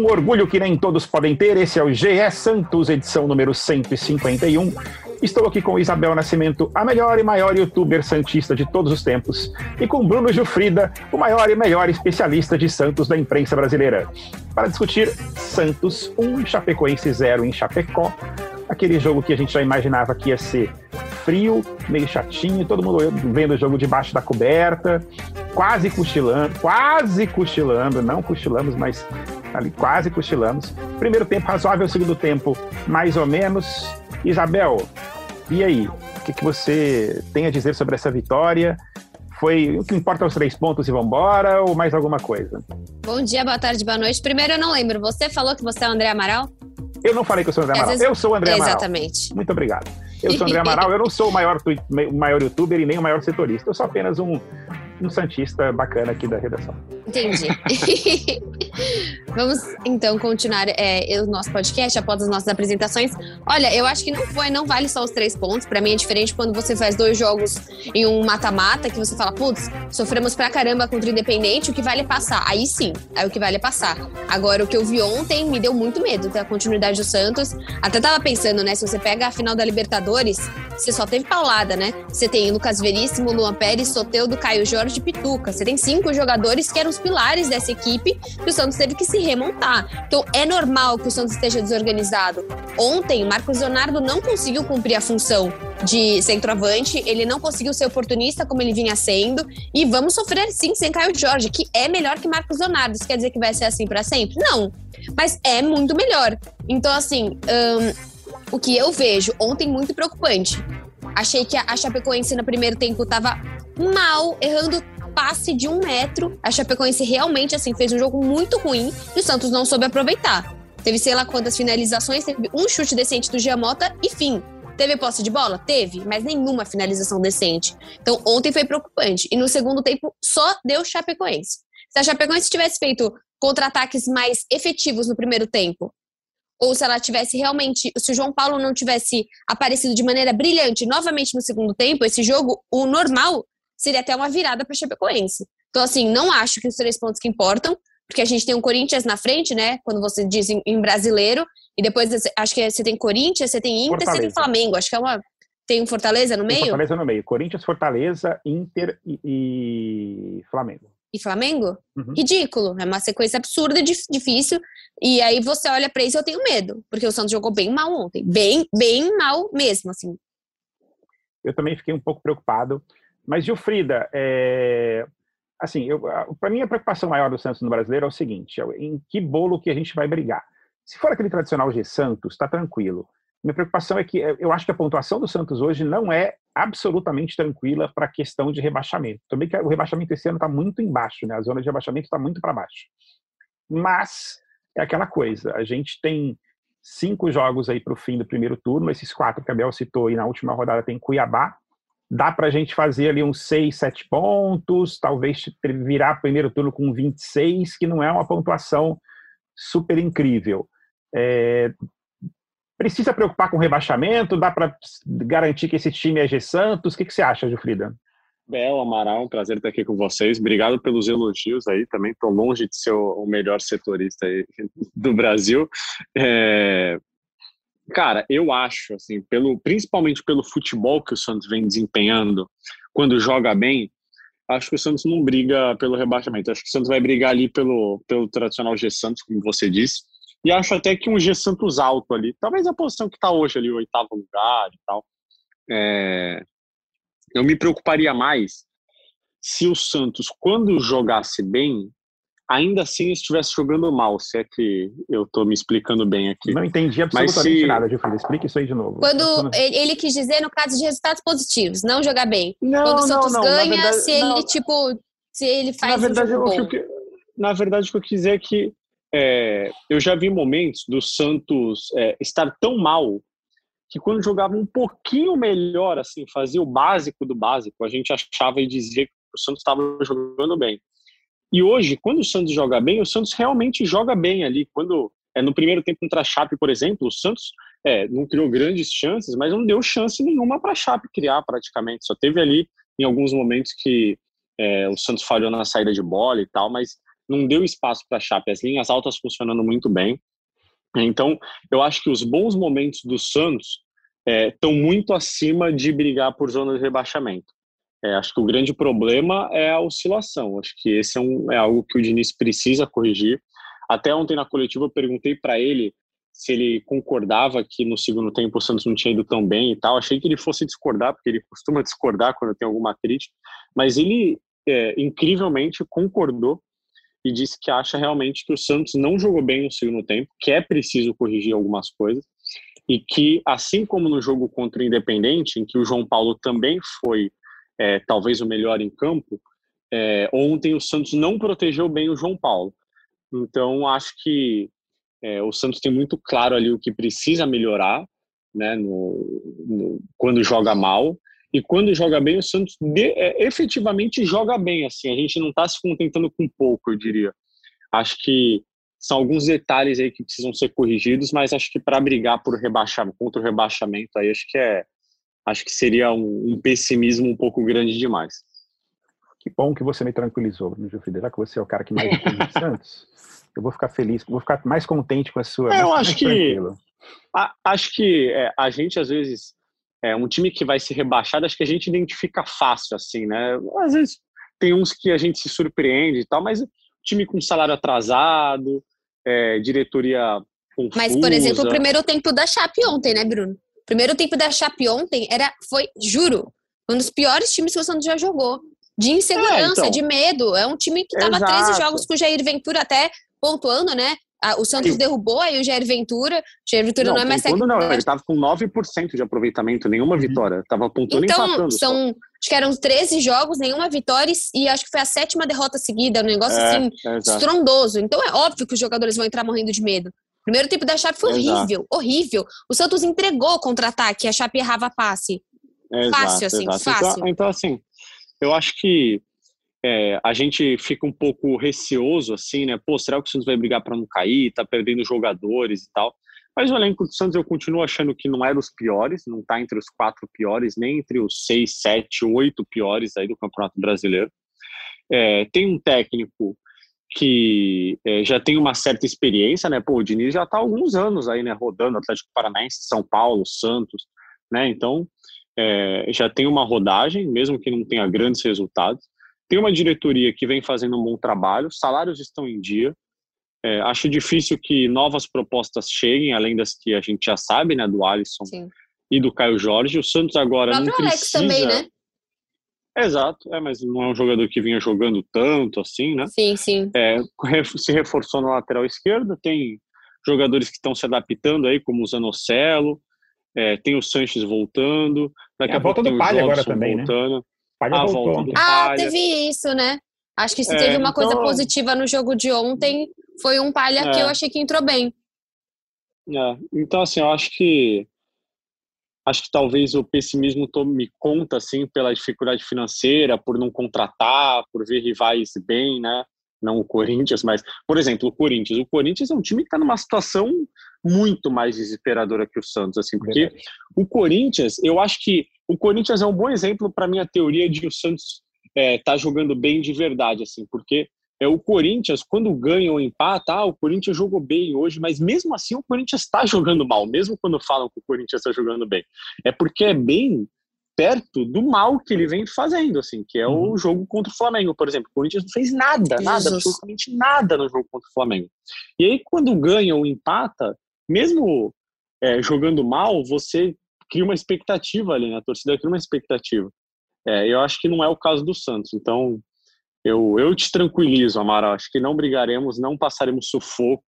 Um orgulho que nem todos podem ter, esse é o GE Santos, edição número 151. Estou aqui com Isabel Nascimento, a melhor e maior youtuber santista de todos os tempos, e com Bruno Gilfrida, o maior e melhor especialista de Santos da imprensa brasileira, para discutir Santos 1, Chapecoense 0 em Chapecó, aquele jogo que a gente já imaginava que ia ser frio, meio chatinho, todo mundo vendo o jogo debaixo da coberta, quase cochilando, quase cochilando, não cochilamos, mas ali quase cochilamos. Primeiro tempo razoável, segundo tempo mais ou menos. Isabel, e aí? O que, que você tem a dizer sobre essa vitória? Foi o que importa os três pontos e vambora ou mais alguma coisa? Bom dia, boa tarde, boa noite. Primeiro, eu não lembro. Você falou que você é o André Amaral? Eu não falei que eu sou o André Amaral. Vezes... Eu sou o André Amaral. Exatamente. Muito obrigado. Eu sou o André Amaral. Eu não sou o maior, o maior youtuber e nem o maior setorista. Eu sou apenas um, um santista bacana aqui da redação. Entendi. Vamos então continuar é, o nosso podcast após as nossas apresentações. Olha, eu acho que não foi, não vale só os três pontos. Para mim é diferente quando você faz dois jogos em um mata-mata que você fala, putz, sofremos pra caramba contra o Independente, o que vale é passar. Aí sim, aí o que vale é passar. Agora, o que eu vi ontem me deu muito medo da continuidade do Santos. Até tava pensando, né? Se você pega a final da Libertadores, você só teve paulada, né? Você tem Lucas Veríssimo, Luan Pérez, Soteudo, Caio Jorge e Pituca. Você tem cinco jogadores que eram os pilares dessa equipe que o Santos teve que se remontar. Então é normal que o Santos esteja desorganizado. Ontem, Marcos Leonardo não conseguiu cumprir a função de centroavante, ele não conseguiu ser oportunista como ele vinha sendo. E vamos sofrer sim sem Caio Jorge, que é melhor que Marcos Leonardo. Isso quer dizer que vai ser assim para sempre? Não. Mas é muito melhor. Então, assim, o que eu vejo ontem muito preocupante. Achei que a Chapecoense no primeiro tempo estava mal, errando passe de um metro. A Chapecoense realmente assim fez um jogo muito ruim e o Santos não soube aproveitar. Teve sei lá quantas finalizações, teve um chute decente do Giamota e fim. Teve posse de bola? Teve, mas nenhuma finalização decente. Então ontem foi preocupante. E no segundo tempo só deu Chapecoense. Se a Chapecoense tivesse feito contra-ataques mais efetivos no primeiro tempo, ou se ela tivesse realmente, se o João Paulo não tivesse aparecido de maneira brilhante novamente no segundo tempo, esse jogo, o normal seria até uma virada para Chapecoense. Então, assim, não acho que os três pontos que importam, porque a gente tem um Corinthians na frente, né? Quando você diz em, em brasileiro, e depois acho que você tem Corinthians, você tem Inter, Fortaleza. você tem Flamengo. Acho que é uma. Tem um Fortaleza no meio? Fortaleza no meio. Corinthians, Fortaleza, Inter e, e Flamengo. E Flamengo? Uhum. Ridículo. É uma sequência absurda e difícil. E aí você olha para isso e eu tenho medo. Porque o Santos jogou bem mal ontem. Bem, bem mal mesmo, assim. Eu também fiquei um pouco preocupado. Mas, Gilfrida, é, assim, para mim a preocupação maior do Santos no brasileiro é o seguinte: é em que bolo que a gente vai brigar? Se for aquele tradicional G Santos, está tranquilo. Minha preocupação é que é, eu acho que a pontuação do Santos hoje não é absolutamente tranquila para a questão de rebaixamento. Também que o rebaixamento esse ano está muito embaixo, né? A zona de rebaixamento está muito para baixo. Mas é aquela coisa, a gente tem cinco jogos aí para o fim do primeiro turno, esses quatro que a Bel citou e na última rodada tem Cuiabá, dá para a gente fazer ali uns 6, 7 pontos, talvez virar primeiro turno com 26, que não é uma pontuação super incrível. É, precisa preocupar com rebaixamento? Dá para garantir que esse time é G Santos? O que, que você acha, Jufrida? Bel, Amaral, um prazer estar aqui com vocês. Obrigado pelos elogios aí. Também estou longe de ser o melhor setorista do Brasil. É, Cara, eu acho, assim, pelo, principalmente pelo futebol que o Santos vem desempenhando, quando joga bem, acho que o Santos não briga pelo rebaixamento. Acho que o Santos vai brigar ali pelo, pelo tradicional G Santos, como você disse. E acho até que um G Santos alto ali. Talvez a posição que está hoje ali, o oitavo lugar e tal. É... Eu me preocuparia mais se o Santos, quando jogasse bem, ainda assim estivesse jogando mal, se é que eu estou me explicando bem aqui. Não entendi absolutamente se... nada, Gilfrida. Explique isso aí de novo. Quando ele quis dizer no caso de resultados positivos, não jogar bem. Não, Quando o Santos não, não. ganha, verdade, se ele, não. tipo, se ele faz na verdade, um que, Na verdade, o que eu quis dizer é que é, eu já vi momentos do Santos é, estar tão mal que quando jogava um pouquinho melhor, assim, fazia o básico do básico, a gente achava e dizia que o Santos estava jogando bem. E hoje, quando o Santos joga bem, o Santos realmente joga bem ali. Quando é, no primeiro tempo contra a Chape, por exemplo, o Santos é, não criou grandes chances, mas não deu chance nenhuma para a Chape criar praticamente. Só teve ali em alguns momentos que é, o Santos falhou na saída de bola e tal, mas não deu espaço para a Chape, as linhas altas funcionando muito bem. Então, eu acho que os bons momentos do Santos estão é, muito acima de brigar por zona de rebaixamento. É, acho que o grande problema é a oscilação. Acho que esse é, um, é algo que o Diniz precisa corrigir. Até ontem na coletiva eu perguntei para ele se ele concordava que no segundo tempo o Santos não tinha ido tão bem e tal. Achei que ele fosse discordar, porque ele costuma discordar quando tem alguma crítica, mas ele é, incrivelmente concordou e disse que acha realmente que o Santos não jogou bem no segundo tempo, que é preciso corrigir algumas coisas e que, assim como no jogo contra o Independente, em que o João Paulo também foi é, talvez o melhor em campo, é, ontem o Santos não protegeu bem o João Paulo. Então, acho que é, o Santos tem muito claro ali o que precisa melhorar né, no, no, quando joga mal e quando joga bem, o Santos de, é, efetivamente joga bem. Assim, a gente não está se contentando com pouco, eu diria. Acho que são alguns detalhes aí que precisam ser corrigidos, mas acho que para brigar por rebaixamento, contra o rebaixamento, aí acho que é, acho que seria um, um pessimismo um pouco grande demais. Que bom que você me tranquilizou, Bruno Gilfrida, já que você é o cara que mais o Santos. Eu vou ficar feliz, vou ficar mais contente com a sua. É, eu acho que, a, acho que é, a gente às vezes é, um time que vai se rebaixar, acho que a gente identifica fácil, assim, né? Às vezes tem uns que a gente se surpreende e tal, mas time com salário atrasado, é, diretoria confusa. Mas, por exemplo, o primeiro tempo da Chape ontem, né, Bruno? O primeiro tempo da Chape ontem era, foi, juro, um dos piores times que o Santos já jogou. De insegurança, é, então, de medo. É um time que estava 13 jogos com o Jair Ventura até pontuando, né? O Santos Sim. derrubou aí o Jair Ventura. O Jair Ventura não, não é mais técnico. Não, ele estava com 9% de aproveitamento, nenhuma uhum. vitória. Estava pontuando então, empatando. São, acho que eram 13 jogos, nenhuma vitória, e acho que foi a sétima derrota seguida, um negócio é, assim, é estrondoso. Então é óbvio que os jogadores vão entrar morrendo de medo. Primeiro tempo da Chape foi exato. horrível, horrível. O Santos entregou o contra-ataque, a Chape errava passe. Exato, fácil, assim, exato. Então, fácil. Então, então, assim, eu acho que é, a gente fica um pouco receoso, assim, né? Pô, será que o Santos vai brigar para não cair? Tá perdendo jogadores e tal. Mas o elenco do Santos eu continuo achando que não é dos piores, não tá entre os quatro piores, nem entre os seis, sete, oito piores aí do Campeonato Brasileiro. É, tem um técnico que é, já tem uma certa experiência, né? Pô, o Diniz já tá há alguns anos aí, né? Rodando Atlético Paranaense, São Paulo, Santos, né? Então, é, já tem uma rodagem, mesmo que não tenha grandes resultados. Tem uma diretoria que vem fazendo um bom trabalho, salários estão em dia. É, acho difícil que novas propostas cheguem, além das que a gente já sabe, né, do Alisson Sim. e do Caio Jorge. O Santos agora o não precisa. Alex também, né? Exato, é, mas não é um jogador que vinha jogando tanto assim, né? Sim, sim. É, se reforçou na lateral esquerda, tem jogadores que estão se adaptando aí, como o Zanocelo, é, tem o Sanches voltando. Daqui é, a, a volta do Palha agora também, né? voltando. né? Palha voltou. Ah, teve isso, né? Acho que se é, teve uma coisa então... positiva no jogo de ontem, foi um Palha é. que eu achei que entrou bem. É. Então, assim, eu acho que acho que talvez o pessimismo tome conta, assim, pela dificuldade financeira, por não contratar, por ver rivais bem, né? Não o Corinthians, mas, por exemplo, o Corinthians. O Corinthians é um time que está numa situação muito mais desesperadora que o Santos, assim, porque Verdade. o Corinthians, eu acho que o Corinthians é um bom exemplo para minha teoria de o Santos é, tá jogando bem de verdade, assim, porque é o Corinthians quando ganha ou empata, ah, o Corinthians jogou bem hoje, mas mesmo assim o Corinthians está jogando mal, mesmo quando falam que o Corinthians está jogando bem, é porque é bem perto do mal que ele vem fazendo, assim, que é uhum. o jogo contra o Flamengo, por exemplo. O Corinthians não fez nada, nada, Jesus. absolutamente nada no jogo contra o Flamengo. E aí, quando ganha ou empata, mesmo é, jogando mal, você cria uma expectativa ali, né? A torcida cria uma expectativa. É, eu acho que não é o caso do Santos. Então, eu, eu te tranquilizo, Amaral. Acho que não brigaremos, não passaremos sufoco.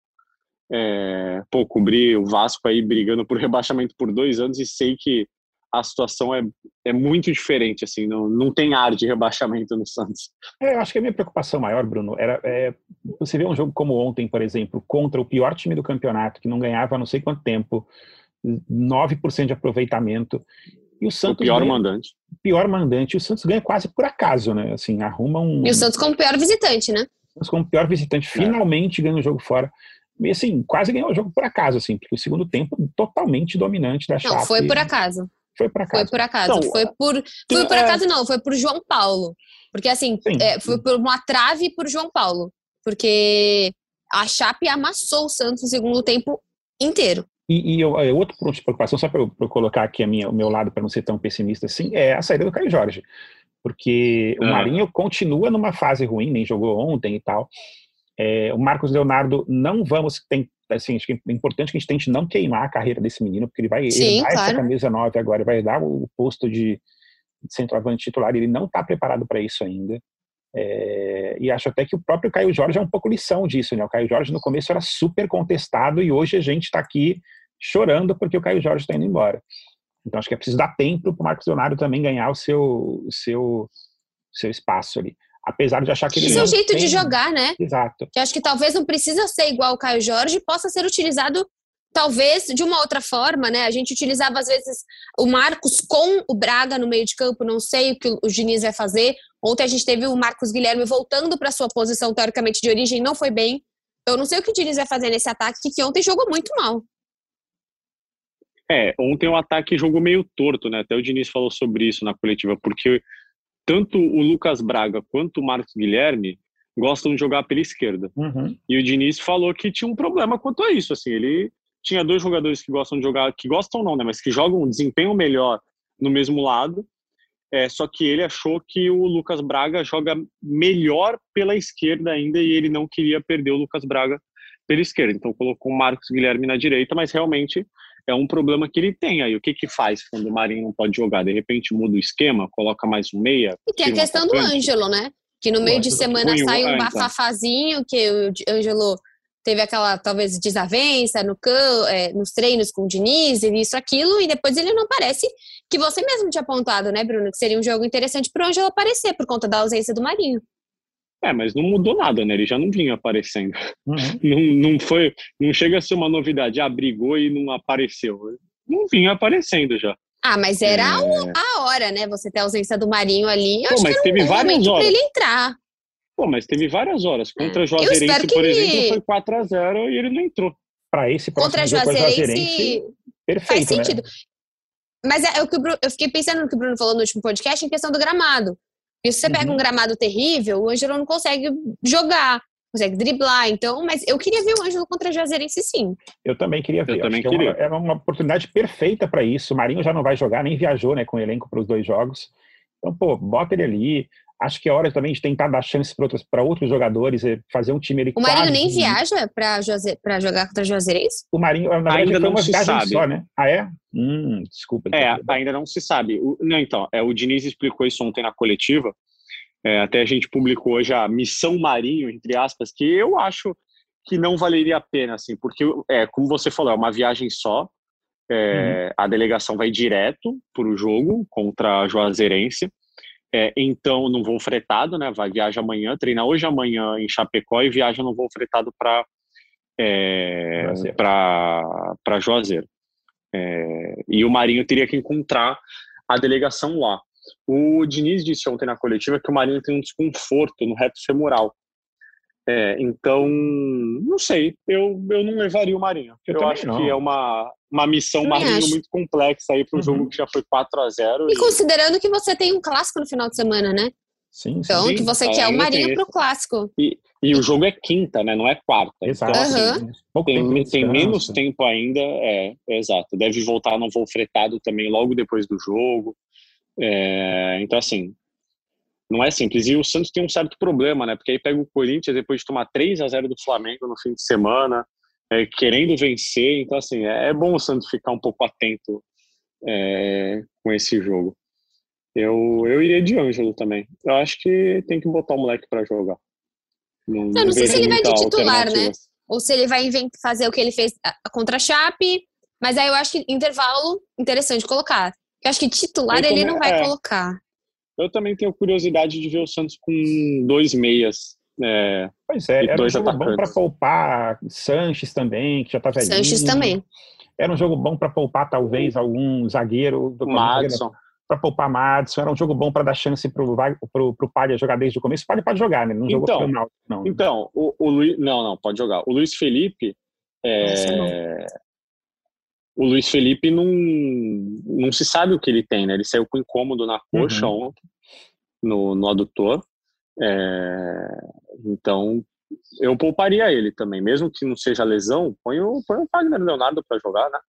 É, pô, cobrir o Vasco aí brigando por rebaixamento por dois anos e sei que a situação é, é muito diferente, assim, não, não tem ar de rebaixamento no Santos. É, eu acho que a minha preocupação maior, Bruno, era é, você vê um jogo como ontem, por exemplo, contra o pior time do campeonato, que não ganhava há não sei quanto tempo, 9% de aproveitamento. E o Santos. O pior ganha, mandante. Pior mandante. O Santos ganha quase por acaso, né? Assim, arruma um. E o Santos como pior visitante, né? O Santos como pior visitante, é. finalmente ganha o jogo fora. E assim, quase ganhou o jogo por acaso, assim, porque o segundo tempo totalmente dominante da Chape. Não, foi por acaso. Foi por acaso. Foi por acaso. Então, foi por, foi por é... acaso, não, foi por João Paulo. Porque assim, é, foi por uma trave por João Paulo. porque a Chape amassou o Santos no segundo tempo inteiro. E, e eu, é, outro ponto de preocupação, só para eu, eu, colocar aqui a minha, o meu lado para não ser tão pessimista assim, é a saída do Caio Jorge. Porque o Marinho continua numa fase ruim, nem jogou ontem e tal. É, o Marcos Leonardo não vamos tem assim acho que é importante que a gente tente não queimar a carreira desse menino porque ele vai Sim, dar claro. essa camisa 9 agora vai dar o posto de, de centroavante titular ele não está preparado para isso ainda. É, e acho até que o próprio Caio Jorge é um pouco lição disso né? O Caio Jorge no começo era super contestado e hoje a gente está aqui chorando porque o Caio Jorge está indo embora. Então acho que é preciso dar tempo para o Marcos Leonardo também ganhar o seu o seu seu espaço ali apesar de achar que ele Esse é o jeito tem... de jogar, né? Exato. Que acho que talvez não precisa ser igual o Caio Jorge, possa ser utilizado talvez de uma outra forma, né? A gente utilizava às vezes o Marcos com o Braga no meio de campo, não sei o que o Diniz vai fazer. Ontem a gente teve o Marcos Guilherme voltando para sua posição teoricamente de origem, não foi bem. Eu não sei o que o Diniz vai fazer nesse ataque, que ontem jogou muito mal. É, ontem o ataque jogou meio torto, né? Até o Diniz falou sobre isso na coletiva, porque tanto o Lucas Braga quanto o Marcos Guilherme gostam de jogar pela esquerda. Uhum. E o Diniz falou que tinha um problema quanto a isso, assim, ele tinha dois jogadores que gostam de jogar, que gostam não, né, mas que jogam um desempenho melhor no mesmo lado. É, só que ele achou que o Lucas Braga joga melhor pela esquerda ainda e ele não queria perder o Lucas Braga pela esquerda. Então colocou o Marcos Guilherme na direita, mas realmente é um problema que ele tem. Aí o que que faz quando o Marinho não pode jogar? De repente muda o esquema, coloca mais um meia. E tem a questão do? Ângelo, né? Que no meio de semana sai é, um então. bafafazinho, que o Ângelo teve aquela, talvez, desavença no cão, é, nos treinos com o Diniz, e isso, aquilo, e depois ele não aparece, que você mesmo tinha apontado, né, Bruno? Que seria um jogo interessante pro Ângelo aparecer, por conta da ausência do Marinho. É, mas não mudou nada, né? Ele já não vinha aparecendo. Uhum. Não, não foi, não chega a ser uma novidade. Ah, brigou e não apareceu. Não vinha aparecendo já. Ah, mas era É. a hora, né? Você ter a ausência do Marinho ali. Eu Pô, acho mas que teve um várias horas. pra ele entrar. Pô, mas teve várias horas. Contra a espero Juazeirense, que por ele- exemplo, foi 4x0 e ele não entrou. Para esse próximo Contra a jogo Juazeirense, perfeito, faz né? sentido. Mas é, é o que o Bruno- eu fiquei pensando no que o Bruno falou no último podcast em questão do gramado. E se você pega Uhum. um gramado terrível, o Ângelo não consegue jogar, consegue driblar. Então, mas eu queria ver o Ângelo contra a Juazeirense sim. Eu também queria ver. Eu também Acho que é uma- queria. Era uma oportunidade perfeita para isso. O Marinho já não vai jogar, nem viajou né, com o elenco para os dois jogos. Então, pô, bota ele ali. Acho que é hora também de tentar dar chance para outros, jogadores, fazer um time ali O Marinho nem viaja pra jogar contra a Juazeirense? O Marinho, na verdade, Ainda não uma se viagem sabe. só, né? Ah, é? Hum, desculpa. É, então. ainda não se sabe. O, não, então, é, o Diniz explicou isso ontem na coletiva. É, até a gente publicou hoje a Missão Marinho, entre aspas, que eu acho que não valeria a pena, assim, porque, é, como você falou, é uma viagem só. É, A delegação vai direto para o jogo contra a Juazeirense. É, então, não voo fretado, né? Vai viaja amanhã, treina hoje amanhã em Chapecó e viaja no voo fretado para é, Juazeiro. para Juazeiro. É, e o Marinho teria que encontrar a delegação lá. O Diniz disse ontem na coletiva que o Marinho tem um desconforto no reto femoral. É, então, não sei, eu, eu não levaria o Marinho. Eu Eu, acho não. que é uma, uma missão Também Marinho acho. muito complexa aí para um Uhum. jogo que já foi 4 a 0 E considerando que você tem um clássico no final de semana, né? Sim, sim. Então, Sim, que você é, quer o tem Marinho pro clássico. E o jogo é quinta, né? Não é quarta. Exato. Então, assim. Pouco tem, tem descanso. menos tempo ainda, é, exato. Deve voltar no voo fretado também logo depois do jogo. É, então, assim, não é simples. E o Santos tem um certo problema, né? Porque aí pega o Corinthians depois de tomar 3 a 0 do Flamengo no fim de semana, é, querendo vencer. Então, assim, é, é bom o Santos ficar um pouco atento é, com esse jogo. Eu, eu iria de Ângelo também. Eu acho que tem que botar o moleque para jogar. Não, Eu não sei se ele vai de titular, né? Ou se ele vai fazer o que ele fez ah, contra a Chape. Mas aí eu acho que intervalo interessante colocar. Eu acho que titular ele também- não vai é. colocar. Eu também tenho curiosidade de ver o Santos com dois meias. É, Pois é, era um jogo bom para poupar Sanches também, que já tá velhinho. Sanches também. Era um jogo bom para poupar talvez algum zagueiro do Madison. para poupar Madison. Era um jogo bom para dar chance pro, pro Palha jogar desde o começo. O Palha pode jogar, né? Não jogou Então, mal, não. Então, o, o Luiz. Não, não, pode jogar. O Luiz Felipe. é, o Luiz Felipe não, não se sabe o que ele tem, né? Ele saiu com incômodo na coxa Uhum. ontem, no, no adutor. É, então, eu pouparia ele também, mesmo que não seja lesão, põe o, põe o Wagner Leonardo para jogar, né?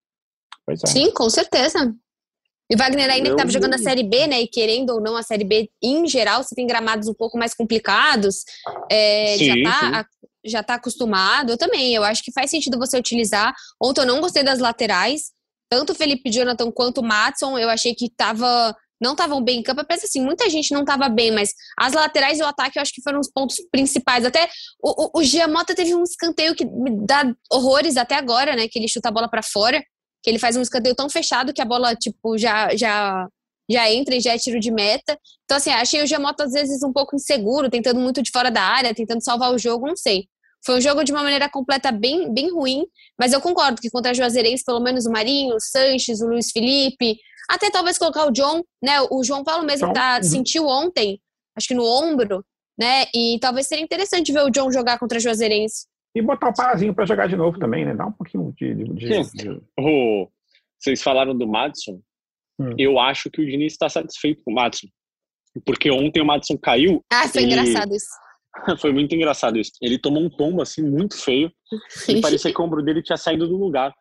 É. Sim, com certeza. E Wagner ainda que estava jogando a Série B, né? E querendo ou não a Série B em geral, você tem gramados um pouco mais complicados, é, sim, já tá já tá acostumado. Eu também, eu acho que faz sentido você utilizar. Ontem eu não gostei das laterais, tanto o Felipe Jonathan quanto o Matson, eu achei que tava não estavam bem em campo, apesar assim, muita gente não estava bem, mas as laterais e o ataque eu acho que foram os pontos principais. Até o, o, o Giamota teve um escanteio que me dá horrores até agora, né? Que ele chuta a bola para fora, que ele faz um escanteio tão fechado que a bola, tipo, já, já, já entra e já é tiro de meta. Então, assim, achei o Giamota às vezes um pouco inseguro, tentando muito de fora da área, tentando salvar o jogo, não sei. Foi um jogo de uma maneira completa bem, bem ruim, mas eu concordo que contra a Juazeirense, pelo menos o Marinho, o Sanches, o Luiz Felipe, até talvez colocar o John, né? O João Paulo mesmo tá, uhum. sentiu ontem, acho que no ombro, né? E talvez seria interessante ver o John jogar contra a Juazeirense. E botar o Parazinho para jogar de novo também, né? Dá um pouquinho de. de, de, de... Vocês falaram do Madison. Hum. Eu acho que o Diniz está satisfeito com o Madison. Porque ontem o Madison caiu. Ah, foi ele... engraçado isso. foi muito engraçado isso. Ele tomou um tombo assim muito feio. E parecia que o ombro dele tinha saído do lugar.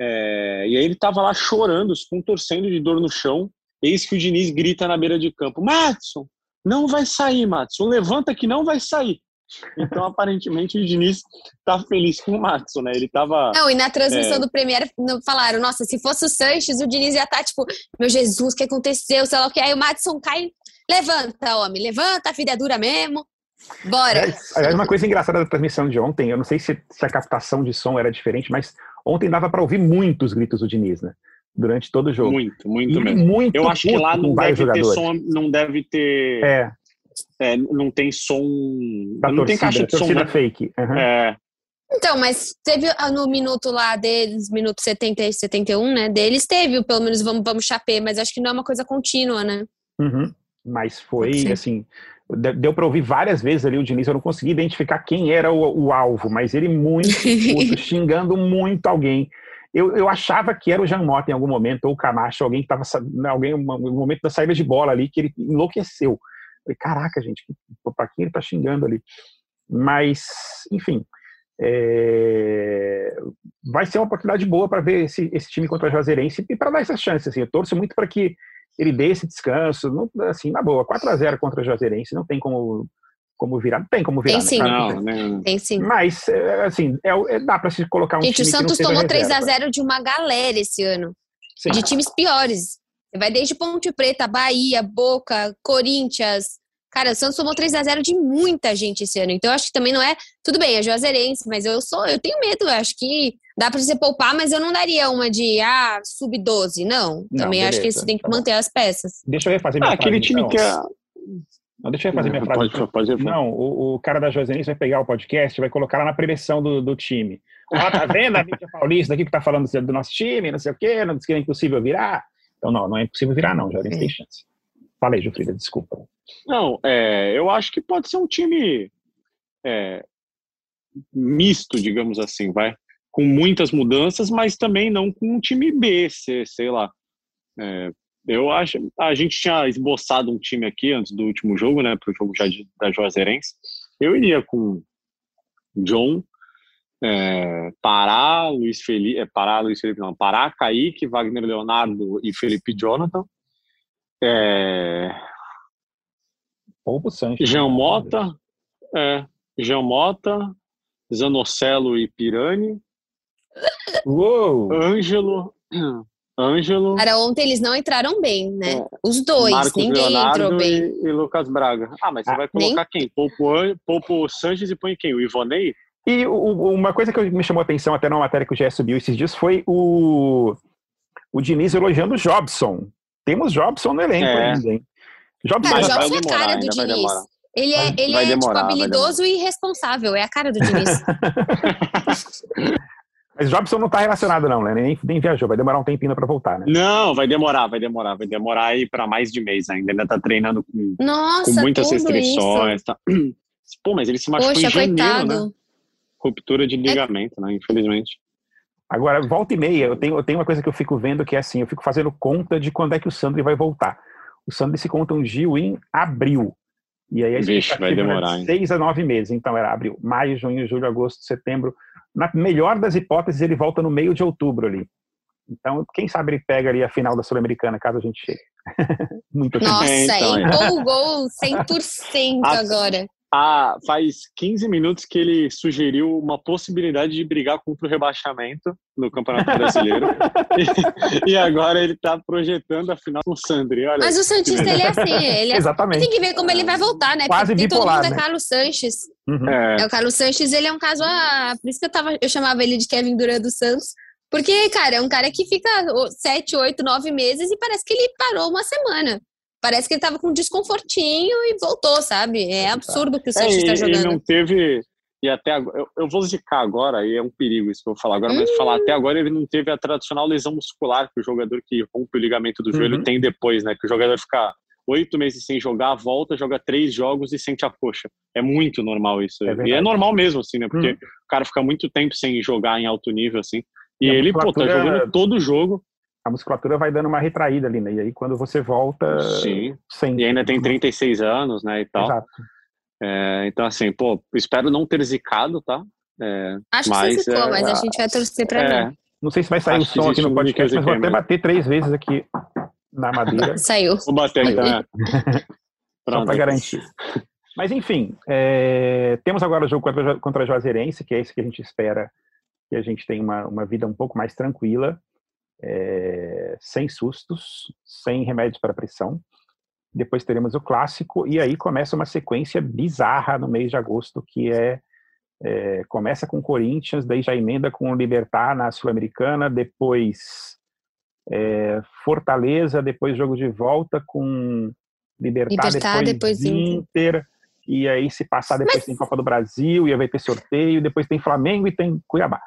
É, e aí ele tava lá chorando, se contorcendo de dor no chão. Eis que o Diniz grita na beira de campo: Matson, não vai sair, Matson, levanta que não vai sair. Então, aparentemente, o Diniz tá feliz com o Matson, né? Ele tava. Não, e na transmissão é... do Premier falaram: nossa, se fosse o Sanches, o Diniz ia estar tá, tipo, meu Jesus, o que aconteceu? Sei lá o que. Aí o Matson cai, levanta, homem, levanta, a vida é dura mesmo. Bora! Aliás, uma coisa engraçada da transmissão de ontem, eu não sei se, se a captação de som era diferente, mas Ontem dava para ouvir muito os gritos do Diniz, né? Durante todo o jogo. Muito, muito e mesmo. Muito Eu acho que lá não deve ter som, não deve ter. É. é não tem som. Da não torcida, tem caixa de som. Né? fake. Uhum. É. Então, mas teve ah, no minuto lá deles, minuto 70 e 71, né? Deles teve, pelo menos vamos, vamos chapé, mas acho que não é uma coisa contínua, né? Uhum. Mas foi, assim, deu para ouvir várias vezes ali o Diniz, eu não consegui identificar quem era o, o alvo, mas ele muito puto, xingando muito alguém. Eu, eu achava que era o Jean Mota em algum momento, ou o Camacho, alguém que estava alguém no momento da saída de bola ali, que ele enlouqueceu. Falei, caraca, gente, para quem ele está xingando ali? Mas, enfim, é... vai ser uma oportunidade boa para ver esse, esse time contra a Juazeirense e para dar essa chance. Assim, eu torço muito para que ele dê esse descanso, não, assim, na boa, 4 a 0 contra o Juazeirense, não tem como como virar, não tem como virar. Tem sim, né? não, né? tem sim. Mas, é, assim, é, é, dá para se colocar um Gente, time o Santos tomou 3 a 0 de uma galera esse ano, sim. de times piores. Vai desde Ponte Preta, Bahia, Boca, Corinthians, Cara, o Santos tomou 3 a 0 de muita gente esse ano. Então, eu acho que também não é. Tudo bem, é Juazeirense, mas eu sou, eu tenho medo. Eu acho que dá para você poupar, mas eu não daria uma de ah, sub-12. Não. não. Também beleza, acho que você tem que tá manter as peças. Deixa eu refazer minha ah, frase, aquele time então. que é. Não, deixa eu refazer minha frase. Pode, pode não, o, o, cara da Juazeirense vai pegar o podcast e vai colocar lá na prevenção do, do time. Ó, tá vendo a mídia paulista aqui que tá falando do nosso time, não sei o quê, não diz que é impossível virar. Então, não, não é impossível virar, não. Já tem chance. Falei, Jufrida, desculpa. Não, é, eu acho que pode ser um time é, misto, digamos assim, vai, com muitas mudanças, mas também não com um time B, sei, sei lá. É, eu acho, a gente tinha esboçado um time aqui antes do último jogo, né, para o jogo já de, da Juazeirense. Eu iria com John, é, Pará, Luiz Felipe, é, Pará, Luiz Felipe não, Pará, Kaique, Wagner Leonardo e Felipe Jonathan. É, Pouco Sanches. Jean Mota, é, Jean Mota, Zanocelo e Pirani. Uou! Ângelo. Ângelo. Cara, ontem eles não entraram bem, né? É. Os dois, Marcos ninguém Leonardo entrou bem. E, e, Lucas Braga. Ah, mas você ah, vai colocar nem... quem? Poupo, Poupo Sanches e põe quem? O Ivonei? E o, uma coisa que me chamou a atenção até na matéria que o GE subiu esses dias foi o, o Diniz elogiando o Jobson. Temos Jobson no elenco é. ainda, hein? Jobson, cara, Jobson é a cara do Diniz. Ele é, ele é tipo, habilidoso e irresponsável. É a cara do Diniz. Mas Jobson não está relacionado, não, né? Nem, nem viajou, vai demorar um tempinho para voltar, né? Não, vai demorar, vai demorar, vai demorar aí para mais de mês ainda. Ainda tá treinando com, Nossa, com muitas restrições. Tá... Pô, mas ele se machucou Poxa, em janeiro, né? coitado. né? Ruptura de ligamento, é... né? Infelizmente. Agora, volta e meia, eu tenho, eu tenho uma coisa que eu fico vendo que é assim, eu fico fazendo conta de quando é que o Sandri vai voltar. O Sandri se contundiu em abril. E aí a Vixe, vai demorar, hein? seis a nove meses. Então era abril, maio, junho, julho, agosto, setembro. Na melhor das hipóteses, ele volta no meio de outubro ali. Então, quem sabe ele pega ali a final da Sul-Americana, caso a gente chegue. Muito Nossa, então, empolgou 100% agora. Ah, faz 15 minutos que ele sugeriu uma possibilidade de brigar contra o rebaixamento no Campeonato Brasileiro. e, e, agora ele está projetando a final com o Sandri. Olha Mas o Santista, ele é assim. Ele é... Exatamente. Tem que ver como ele vai voltar, né? Quase Porque bipolar, todo mundo né? é Carlos Sanches. Uhum. É, É, o Carlos Sanches, ele é um caso... Ah, por isso que eu, tava, eu chamava ele de Kevin Durant dos Santos. Porque, cara, é um cara que fica sete, oito, nove meses e parece que ele parou uma semana. Parece que ele tava com um desconfortinho e voltou, sabe? É absurdo o que o é, Sanches e, tá e jogando. não teve. E até agora, eu, eu vou zicar agora, e é um perigo isso que eu vou falar agora, mas falar até agora ele não teve a tradicional lesão muscular que o jogador que rompe o ligamento do joelho Uhum. tem depois, né? Que o jogador fica oito meses sem jogar, volta, joga três jogos e sente a coxa. É muito normal isso. É e é normal mesmo, assim, né? Porque Uhum. o cara fica muito tempo sem jogar em alto nível, assim. E, E ele, pô, tá jogando todo jogo. A musculatura vai dando uma retraída ali, né? E aí quando você volta, Sim. sem. E ainda tem 36 anos, né? E tal. Exato. É, então, assim, pô, espero não ter zicado, tá? É, Acho mas, que você ficou, é, mas a gente vai torcer pra é, não. Não sei se vai sair Acho o som aqui no podcast, mas vou até microziquêmio. bater três vezes aqui na madeira, Saiu. Vou bater então. é. só para garantir. Mas enfim, é, temos agora o jogo contra, contra a Juazeirense, que é esse que a gente espera que a gente tenha uma, uma vida um pouco mais tranquila, é, sem sustos, sem remédios para pressão. Depois teremos o clássico, e aí começa uma sequência bizarra no mês de agosto, que é, é começa com Corinthians, daí já emenda com o Libertar na Sul-Americana, depois é, Fortaleza, depois jogo de volta com Libertar, Libertar, depois, depois Inter. Inter, e aí se passar depois tem Copa do Brasil, e aí vai ter sorteio, depois tem Flamengo e tem Cuiabá.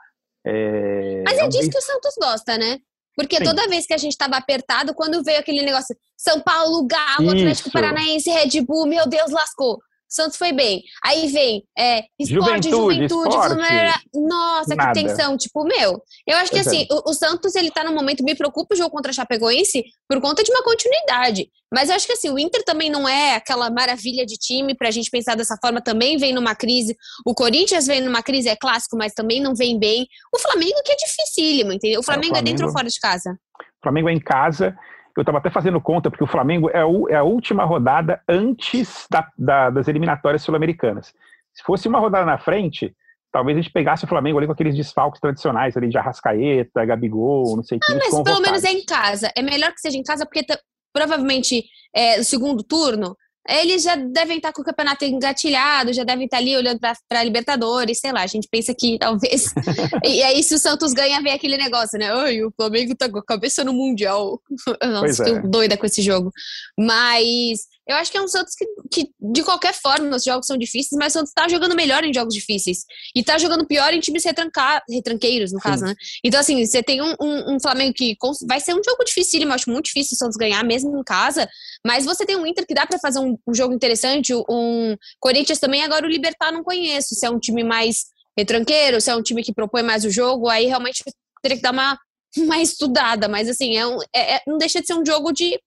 É, Mas é é um disso mês- que o Santos gosta, né? Porque Sim. toda vez que a gente tava apertado, quando veio aquele negócio, São Paulo, Galo, Atlético Isso. Paranaense, Red Bull, meu Deus, lascou. Santos foi bem. Aí vem é, esporte, Juventude, juventude, esporte. Nossa, Nada. que tensão. Tipo, meu, eu acho que é. assim, o, o Santos, ele tá no momento, me preocupa o jogo contra a Chapecoense por conta de uma continuidade. Mas eu acho que assim, o Inter também não é aquela maravilha de time pra gente pensar dessa forma, também vem numa crise. O Corinthians vem numa crise, é clássico, mas também não vem bem. O Flamengo que é dificílimo, entendeu? O Flamengo é, dentro ou Flamengo- fora de casa? O Flamengo é em casa. Eu estava até fazendo conta, porque o Flamengo é, o- é a última rodada antes da- da- das eliminatórias sul-americanas. Se fosse uma rodada na frente, talvez a gente pegasse o Flamengo ali com aqueles desfalques tradicionais ali de Arrascaeta, Gabigol, não sei quem. Ah, Mas pelo menos é em casa. É melhor que seja em casa, porque provavelmente é, o segundo turno, eles já devem estar com o campeonato engatilhado, já devem estar ali olhando para Libertadores, sei lá. A gente pensa que talvez. e aí, se o Santos ganha, vem aquele negócio, né? Ai, o Flamengo tá com a cabeça no Mundial. Pois Nossa, é. tô doida com esse jogo. Mas eu acho que é um Santos que, que, de qualquer forma, os jogos são difíceis, mas o Santos tá jogando melhor em jogos difíceis. E tá jogando pior em times retranca, retranqueiros, no Sim. caso, né? Então, assim, você tem um, um, um Flamengo que vai ser um jogo difícil, eu acho muito difícil o Santos ganhar, mesmo em casa. Mas você tem um Inter que dá pra fazer um, um jogo interessante, um Corinthians também. Agora o Libertar não conheço. Se é um time mais retranqueiro, se é um time que propõe mais o jogo, aí realmente teria que dar uma, uma estudada. Mas, assim, é um, é- é- não deixa de ser um jogo de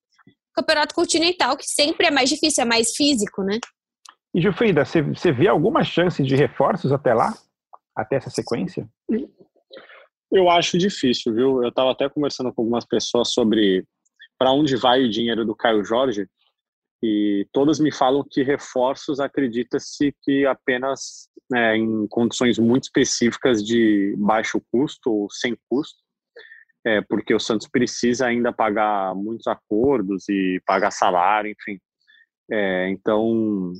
campeonato continental, que sempre é mais difícil, é mais físico, né? E Gilfrida, você, você vê alguma chance de reforços até lá? Até essa sequência? Eu acho difícil, viu? Eu estava até conversando com algumas pessoas sobre para onde vai o dinheiro do Caio Jorge e todas me falam que reforços acredita-se que apenas né, em condições muito específicas de baixo custo ou sem custo, é, porque o Santos precisa ainda pagar muitos acordos e pagar salário, enfim. É, então,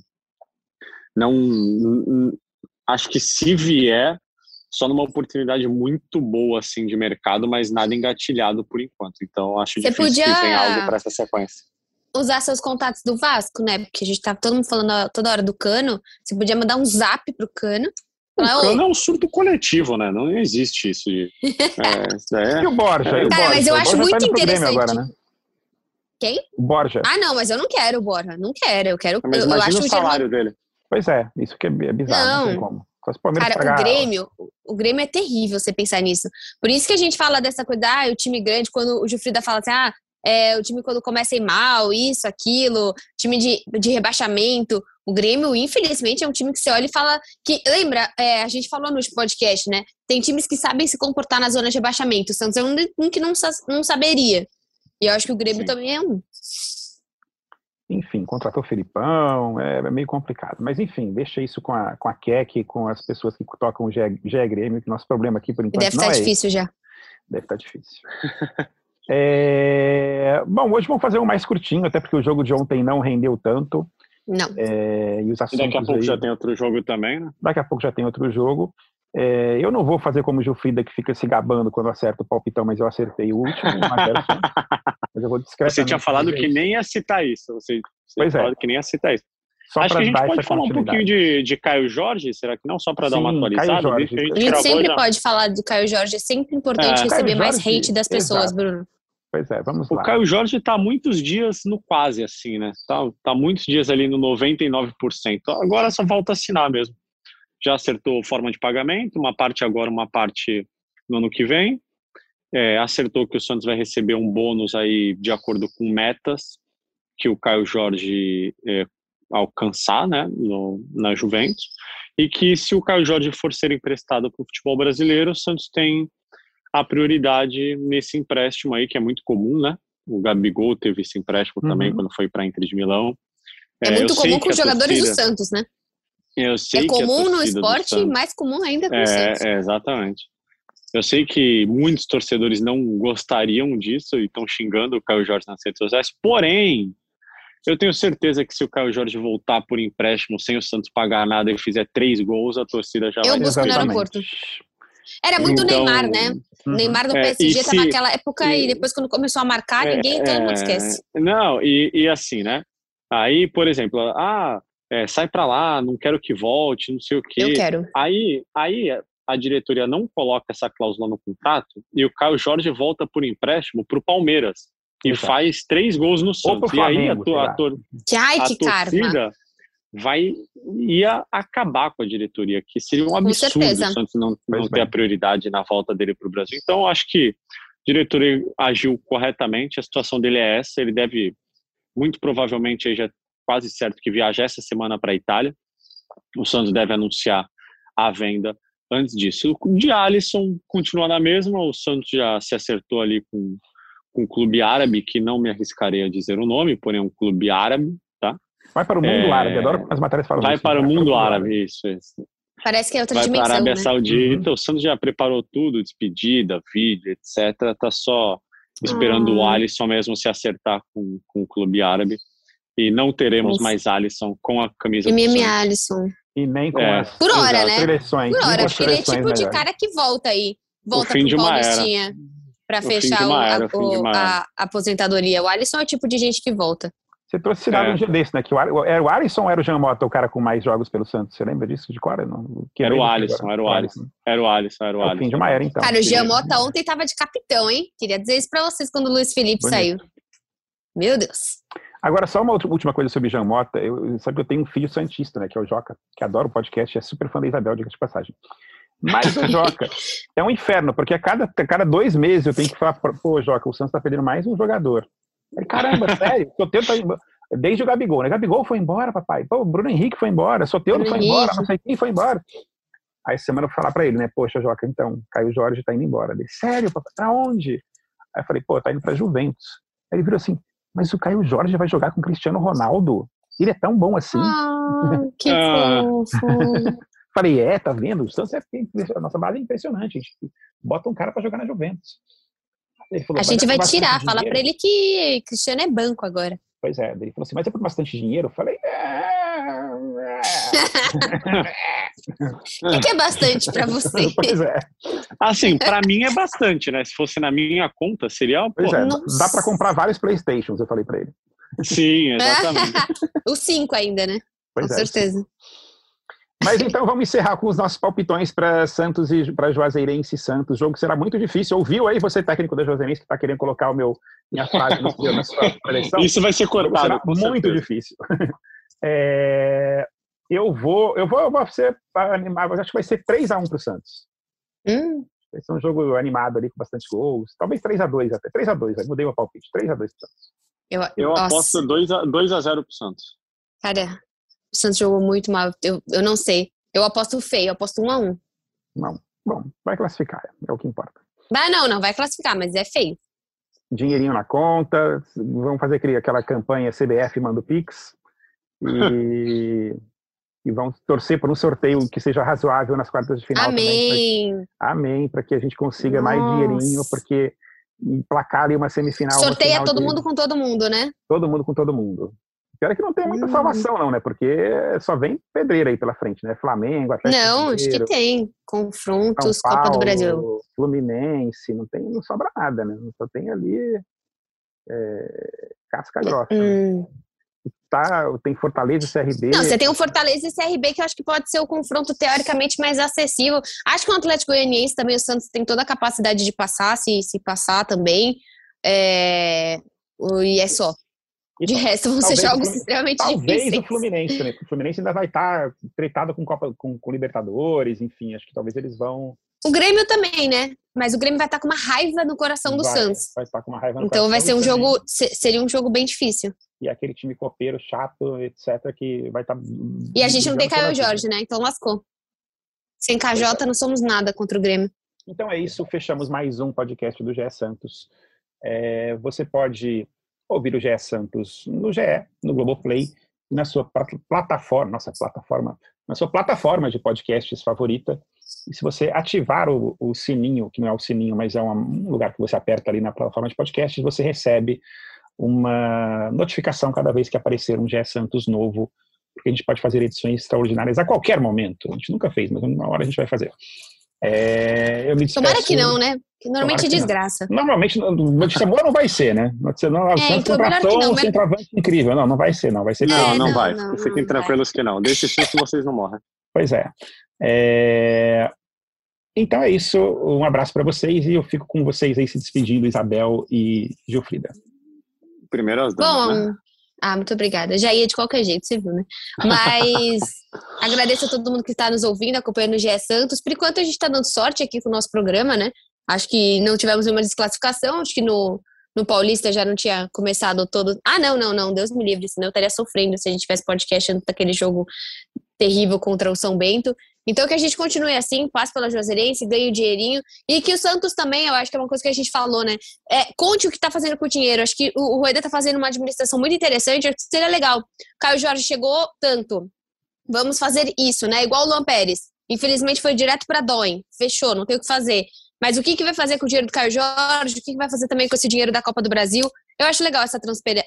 não acho que se vier só numa oportunidade muito boa assim de mercado, mas nada engatilhado por enquanto. Então acho Você difícil que podia- venha algo para essa sequência. Usar seus contatos do Vasco, né? Porque a gente tá todo mundo falando toda hora do Cano. Você podia mandar um zap pro Cano. O "Ô, cano é um surto coletivo, né? Não existe isso. De, é, daí E é, o Borja? E o Cara, Borja? mas eu O acho tá muito Grêmio interessante. Agora, né? Quem? O Borja. Ah, não, mas eu não quero, Borja. Não quero. Eu quero. mas eu, acho o o Germano- salário dele. Pois é, isso que é é bizarro, não, tem Não. como. Só se o Palmeiras Cara, pagar- o Grêmio, o Grêmio é terrível você pensar nisso. Por isso que a gente fala dessa coisa, ah, o time grande, quando o Gilfrida fala assim, ah, é, o time quando começa a ir mal, isso, aquilo, time de, de rebaixamento. O Grêmio, infelizmente, é um time que você olha e fala que. Lembra, é, a gente falou no podcast, né? Tem times que sabem se comportar na zona de rebaixamento. O Santos é um, que não, não saberia. E eu acho que o Grêmio Sim. também é um. Enfim, contratou o Felipão, é, é, meio complicado. Mas enfim, deixa isso com a, com a Keck, com as pessoas que tocam o GE, Grêmio, que nosso problema aqui por enquanto Deve estar tá difícil esse. já. Deve estar tá difícil. é, bom, hoje vamos fazer um mais curtinho, até porque o jogo de ontem não rendeu tanto. Não. É, e, os e daqui a pouco aí, já tem outro jogo também, né? Daqui a pouco já tem outro jogo. É, eu não vou fazer como o Gilfrida que fica se gabando quando acerta o palpitão, mas eu acertei o último, mas eu vou discretamente. Você tinha falado que nem ia citar isso. Você, você pois é. que nem ia citar isso. Só Acho que a gente pode falar um pouquinho de, de Caio Jorge, será que não? Só para dar uma atualizada? Jorge, a gente, a gente sempre pode falar do Caio Jorge, é sempre importante é, receber mais hate das pessoas, exato. Bruno. Pois é, vamos lá. O Caio Jorge está muitos dias no quase, assim, né? Tá, tá muitos dias ali no 99%. Agora só falta assinar mesmo já acertou forma de pagamento, uma parte agora, uma parte no ano que vem. É, acertou que o Santos vai receber um bônus aí de acordo com metas que o Caio Jorge é, alcançar né, no, na Juventus. E que se o Caio Jorge for ser emprestado para o futebol brasileiro, o Santos tem a prioridade nesse empréstimo aí, que é muito comum, né? O Gabigol teve esse empréstimo uhum. também quando foi para a Inter de Milão. É, é muito comum com os jogadores torcida... do Santos, né? Eu sei é comum no esporte, mais comum ainda com é, é, exatamente. Eu sei que muitos torcedores não gostariam disso e estão xingando o Caio Jorge nas redes sociais, porém, eu tenho certeza que se o Caio Jorge voltar por empréstimo sem o Santos pagar nada e fizer três gols, a torcida já eu vai... Eu busco no aeroporto. Era muito então, Neymar, né? Uhum. Neymar do PSG estava é, naquela época e, e, depois quando começou a marcar, é, ninguém, todo mundo é, esquece. Não, e, e assim, né? Aí, por exemplo, ah, é, sai para lá, não quero que volte, não sei o quê. Eu quero. Aí, aí a diretoria não coloca essa cláusula no contrato e o Caio Jorge volta por empréstimo para o Palmeiras e Exato. faz três gols no Santos. e aí a, tor a, tor Ai, a torcida karma. Vai ia acabar com a diretoria, que seria um absurdo o Santos não, não ter a prioridade na volta dele para o Brasil. Então, acho que a diretoria agiu corretamente, a situação dele é essa, ele deve muito provavelmente aí já quase certo que viaja essa semana para a Itália. O Santos deve anunciar a venda antes disso. O de Alisson continua na mesma, o Santos já se acertou ali com, com um clube árabe, que não me arriscarei a dizer o nome, porém é um clube árabe? Vai para o mundo é... árabe, adoro as matérias falam Vai isso, para o mundo, árabe, árabe, isso, isso. Parece que é outra Vai dimensão, para a Arábia né? Saudita, uhum. o Santos já preparou tudo, despedida, vídeo, etc. Tá só esperando o ah. Alisson mesmo se acertar com, com o clube árabe e não teremos mais Alisson com a camisa e do Mimi Alisson. E nem com é. as Por hora, né? seleções. Por hora, porque ele é tipo melhores. de cara que volta aí. Volta o fim pro Paulistinha para fechar o, era, a, a, a, aposentadoria. O Alisson é o tipo de gente que volta. Você trouxe esse dado é. um dia desse, né? Que o, era o Alisson ou era o Jean Mota, o cara com mais jogos pelo Santos? Você lembra disso de qual? Não, que era, o Alisson, era o Alisson, era o Alisson, era o Alisson. É o fim de uma era, então. Cara, o Jean Mota ontem tava de capitão, hein? Queria dizer isso pra vocês quando o Luiz Felipe Bonito. saiu. Meu Deus. Agora, só uma outra, última coisa sobre Jean Mota. Eu, sabe que eu tenho um filho santista, né? Que é o Joca, que adora o podcast, é super fã da Isabel, diga de passagem. Mas o Joca é um inferno, porque a cada, a cada dois meses eu tenho que falar, pô, Joca, o Santos tá perdendo mais um jogador. Aí, caramba, sério, Soteldo tá Desde o Gabigol, né? Gabigol foi embora, papai. Pô, o Bruno Henrique foi embora, Soteldo foi embora, não sei quem foi embora. Aí semana eu vou falar pra ele, né? Poxa, Joca, então, Caio Jorge tá indo embora. Ele, sério, papai? Pra onde? Aí eu falei, pô, tá indo pra Juventus. Aí ele virou assim, mas o Caio Jorge vai jogar com o Cristiano Ronaldo. Ele é tão bom assim. Ah, que ah. fofo. Falei, é, tá vendo? O Santos é nossa base é impressionante. A gente bota um cara para jogar na Juventus. Falou, a gente vai tirar, fala para ele que Cristiano é banco agora. Pois é, ele falou assim, mas é por bastante dinheiro? Eu falei, é. O que é bastante para você? Pois é. Assim, para mim é bastante, né? Se fosse na minha conta, seria. Pois é, dá para comprar vários Playstations, eu falei para ele. Sim, exatamente. Os cinco ainda, né? Pois com é, certeza. Sim. Mas então vamos encerrar com os nossos palpitões para Santos e para Juazeirense e Santos. O jogo será muito difícil. Ouviu aí você, técnico da Juazeirense, que está querendo colocar o meu, minha frase no, na sua seleção? Isso vai ser cortado. Será muito certeza. difícil. É, eu vou, eu vou, eu vou ser animado, acho que vai ser 3x1 para o Santos. Hum. Vai ser um jogo animado ali com bastante gols. Talvez 3x2 até. 3x2, mudei o palpite. 3x2 pro Santos. Eu, eu aposto 2x0 pro Santos. Cara, o Santos jogou muito mal. Eu, eu não sei. Eu aposto feio, eu aposto 1x1. Não. Bom, vai classificar, é o que importa. Vai, não, não vai classificar, mas é feio. Dinheirinho na conta, vamos fazer aquela campanha CBF manda o Pix e, e vamos torcer por um sorteio que seja razoável nas quartas de final Amém. também. Pra, amém, para que a gente consiga Nossa. mais dinheirinho, porque emplacar ali uma semifinal. Sorteia uma todo de... mundo com todo mundo, né? Todo mundo com todo mundo. Pior é que não tem muita hum. salvação, não, né? Porque só vem pedreira aí pela frente, né? Flamengo, Atlético Não, acho que tem. Confrontos, Paulo, Copa do Brasil. Fluminense, não tem, não sobra nada, né? Só tem ali é, casca grossa. Né? Hum. Né? Tá, tem Fortaleza e CRB. Não, você tem o Fortaleza e CRB que eu acho que pode ser o confronto teoricamente mais acessível. Acho que o Atlético Goianiense também, o Santos tem toda a capacidade de passar, se, se passar também. É, e é só. De resto, vão ser jogos extremamente talvez difíceis. Talvez o Fluminense também. O Fluminense ainda vai estar tá tretado com, Copa, com, com Libertadores, enfim, acho que talvez eles vão. O Grêmio também, né? Mas o Grêmio vai estar tá com uma raiva no coração do vai, Santos. Vai estar tá com uma raiva no Então vai ser um também. jogo, seria um jogo bem difícil. E aquele time copeiro, chato, etc., que vai estar. E a gente não tem Caio Jorge, né? Então lascou. Sem KJ não somos nada contra o Grêmio. Então é isso, fechamos mais um podcast do GE Santos. É, você pode ouvir o GE Santos no GE, no Globoplay, na sua plataforma, nossa plataforma, na sua plataforma de podcasts favorita. E se você ativar o, o sininho, que não é o sininho, mas é um lugar que você aperta ali na plataforma de podcasts, você recebe uma notificação cada vez que aparecer um GE Santos novo, porque a gente pode fazer edições extraordinárias a qualquer momento. A gente nunca fez, mas uma hora a gente vai fazer. É, eu me despeço, Tomara que não, né? Que normalmente é desgraça. Não. Normalmente, notícia boa não vai ser, né? Notícia não, é, então contratou um centroavante incrível. Não, não vai ser, não. Vai ser não, não, não, vai. Não, Fiquem tranquilos vai. que não. Desse susto vocês não morrem. Pois é. é. Então é isso. Um abraço para vocês e eu fico com vocês aí se despedindo, Isabel e Gilfrida. Primeiro as damas, Bom, né? Ah, muito obrigada. Já ia de qualquer jeito, você viu, né? Mas agradeço a todo mundo que está nos ouvindo, acompanhando o GE Santos. Por enquanto, a gente está dando sorte aqui com o nosso programa, né? Acho que não tivemos nenhuma desclassificação, acho que no, no Paulista já não tinha começado todo. Ah, não, não, não, Deus me livre, senão eu estaria sofrendo se a gente tivesse podcast antes daquele jogo terrível contra o São Bento. Então que a gente continue assim, passe pela Juazeirense, ganhe o dinheirinho. E que o Santos também, eu acho que é uma coisa que a gente falou, né? É, conte o que está fazendo com o dinheiro. Acho que o, o Rueda está fazendo uma administração muito interessante, acho que seria legal. Caio Jorge chegou tanto. Vamos fazer isso, né? Igual o Luan Pérez. Infelizmente foi direto para Doen. Fechou, não tem o que fazer. Mas o que, que vai fazer com o dinheiro do Caio Jorge? O que, que vai fazer também com esse dinheiro da Copa do Brasil? Eu acho legal essa,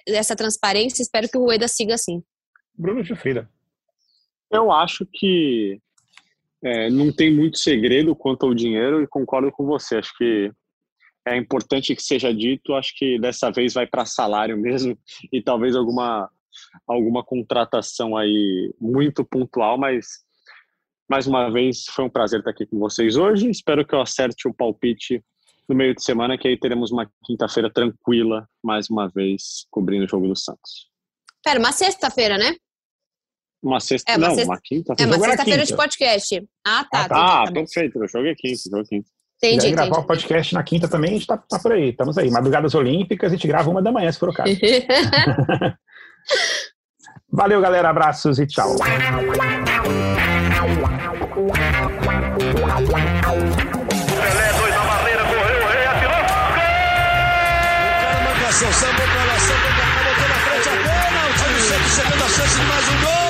essa transparência. Espero que o Rueda siga assim. Bruno Gilfrida. Eu acho que é, não tem muito segredo quanto ao dinheiro e concordo com você. Acho que é importante que seja dito. Acho que dessa vez vai para salário mesmo e talvez alguma alguma contratação aí muito pontual, mas mais uma vez foi um prazer estar aqui com vocês hoje. Espero que eu acerte o palpite no meio de semana, que aí teremos uma quinta-feira tranquila, mais uma vez, cobrindo o jogo do Santos. Pera, uma sexta-feira, né? Uma sexta, é, uma não, sexta, uma quinta. É uma sexta-feira de podcast. Ah, tá. Ah, tá, tá perfeito. Eu joguei quinta, jogo quinta. Entendi, gravar entendi. o podcast na quinta também, a gente tá, tá, por aí, estamos aí. Madrugadas Olímpicas, a gente grava uma da manhã, se for o caso. Valeu, galera. Abraços e tchau. Pelé, dois na barreira, correu, rei atirou. Gol! O cara na frente a bola. O time sempre chegando a chance de mais um gol.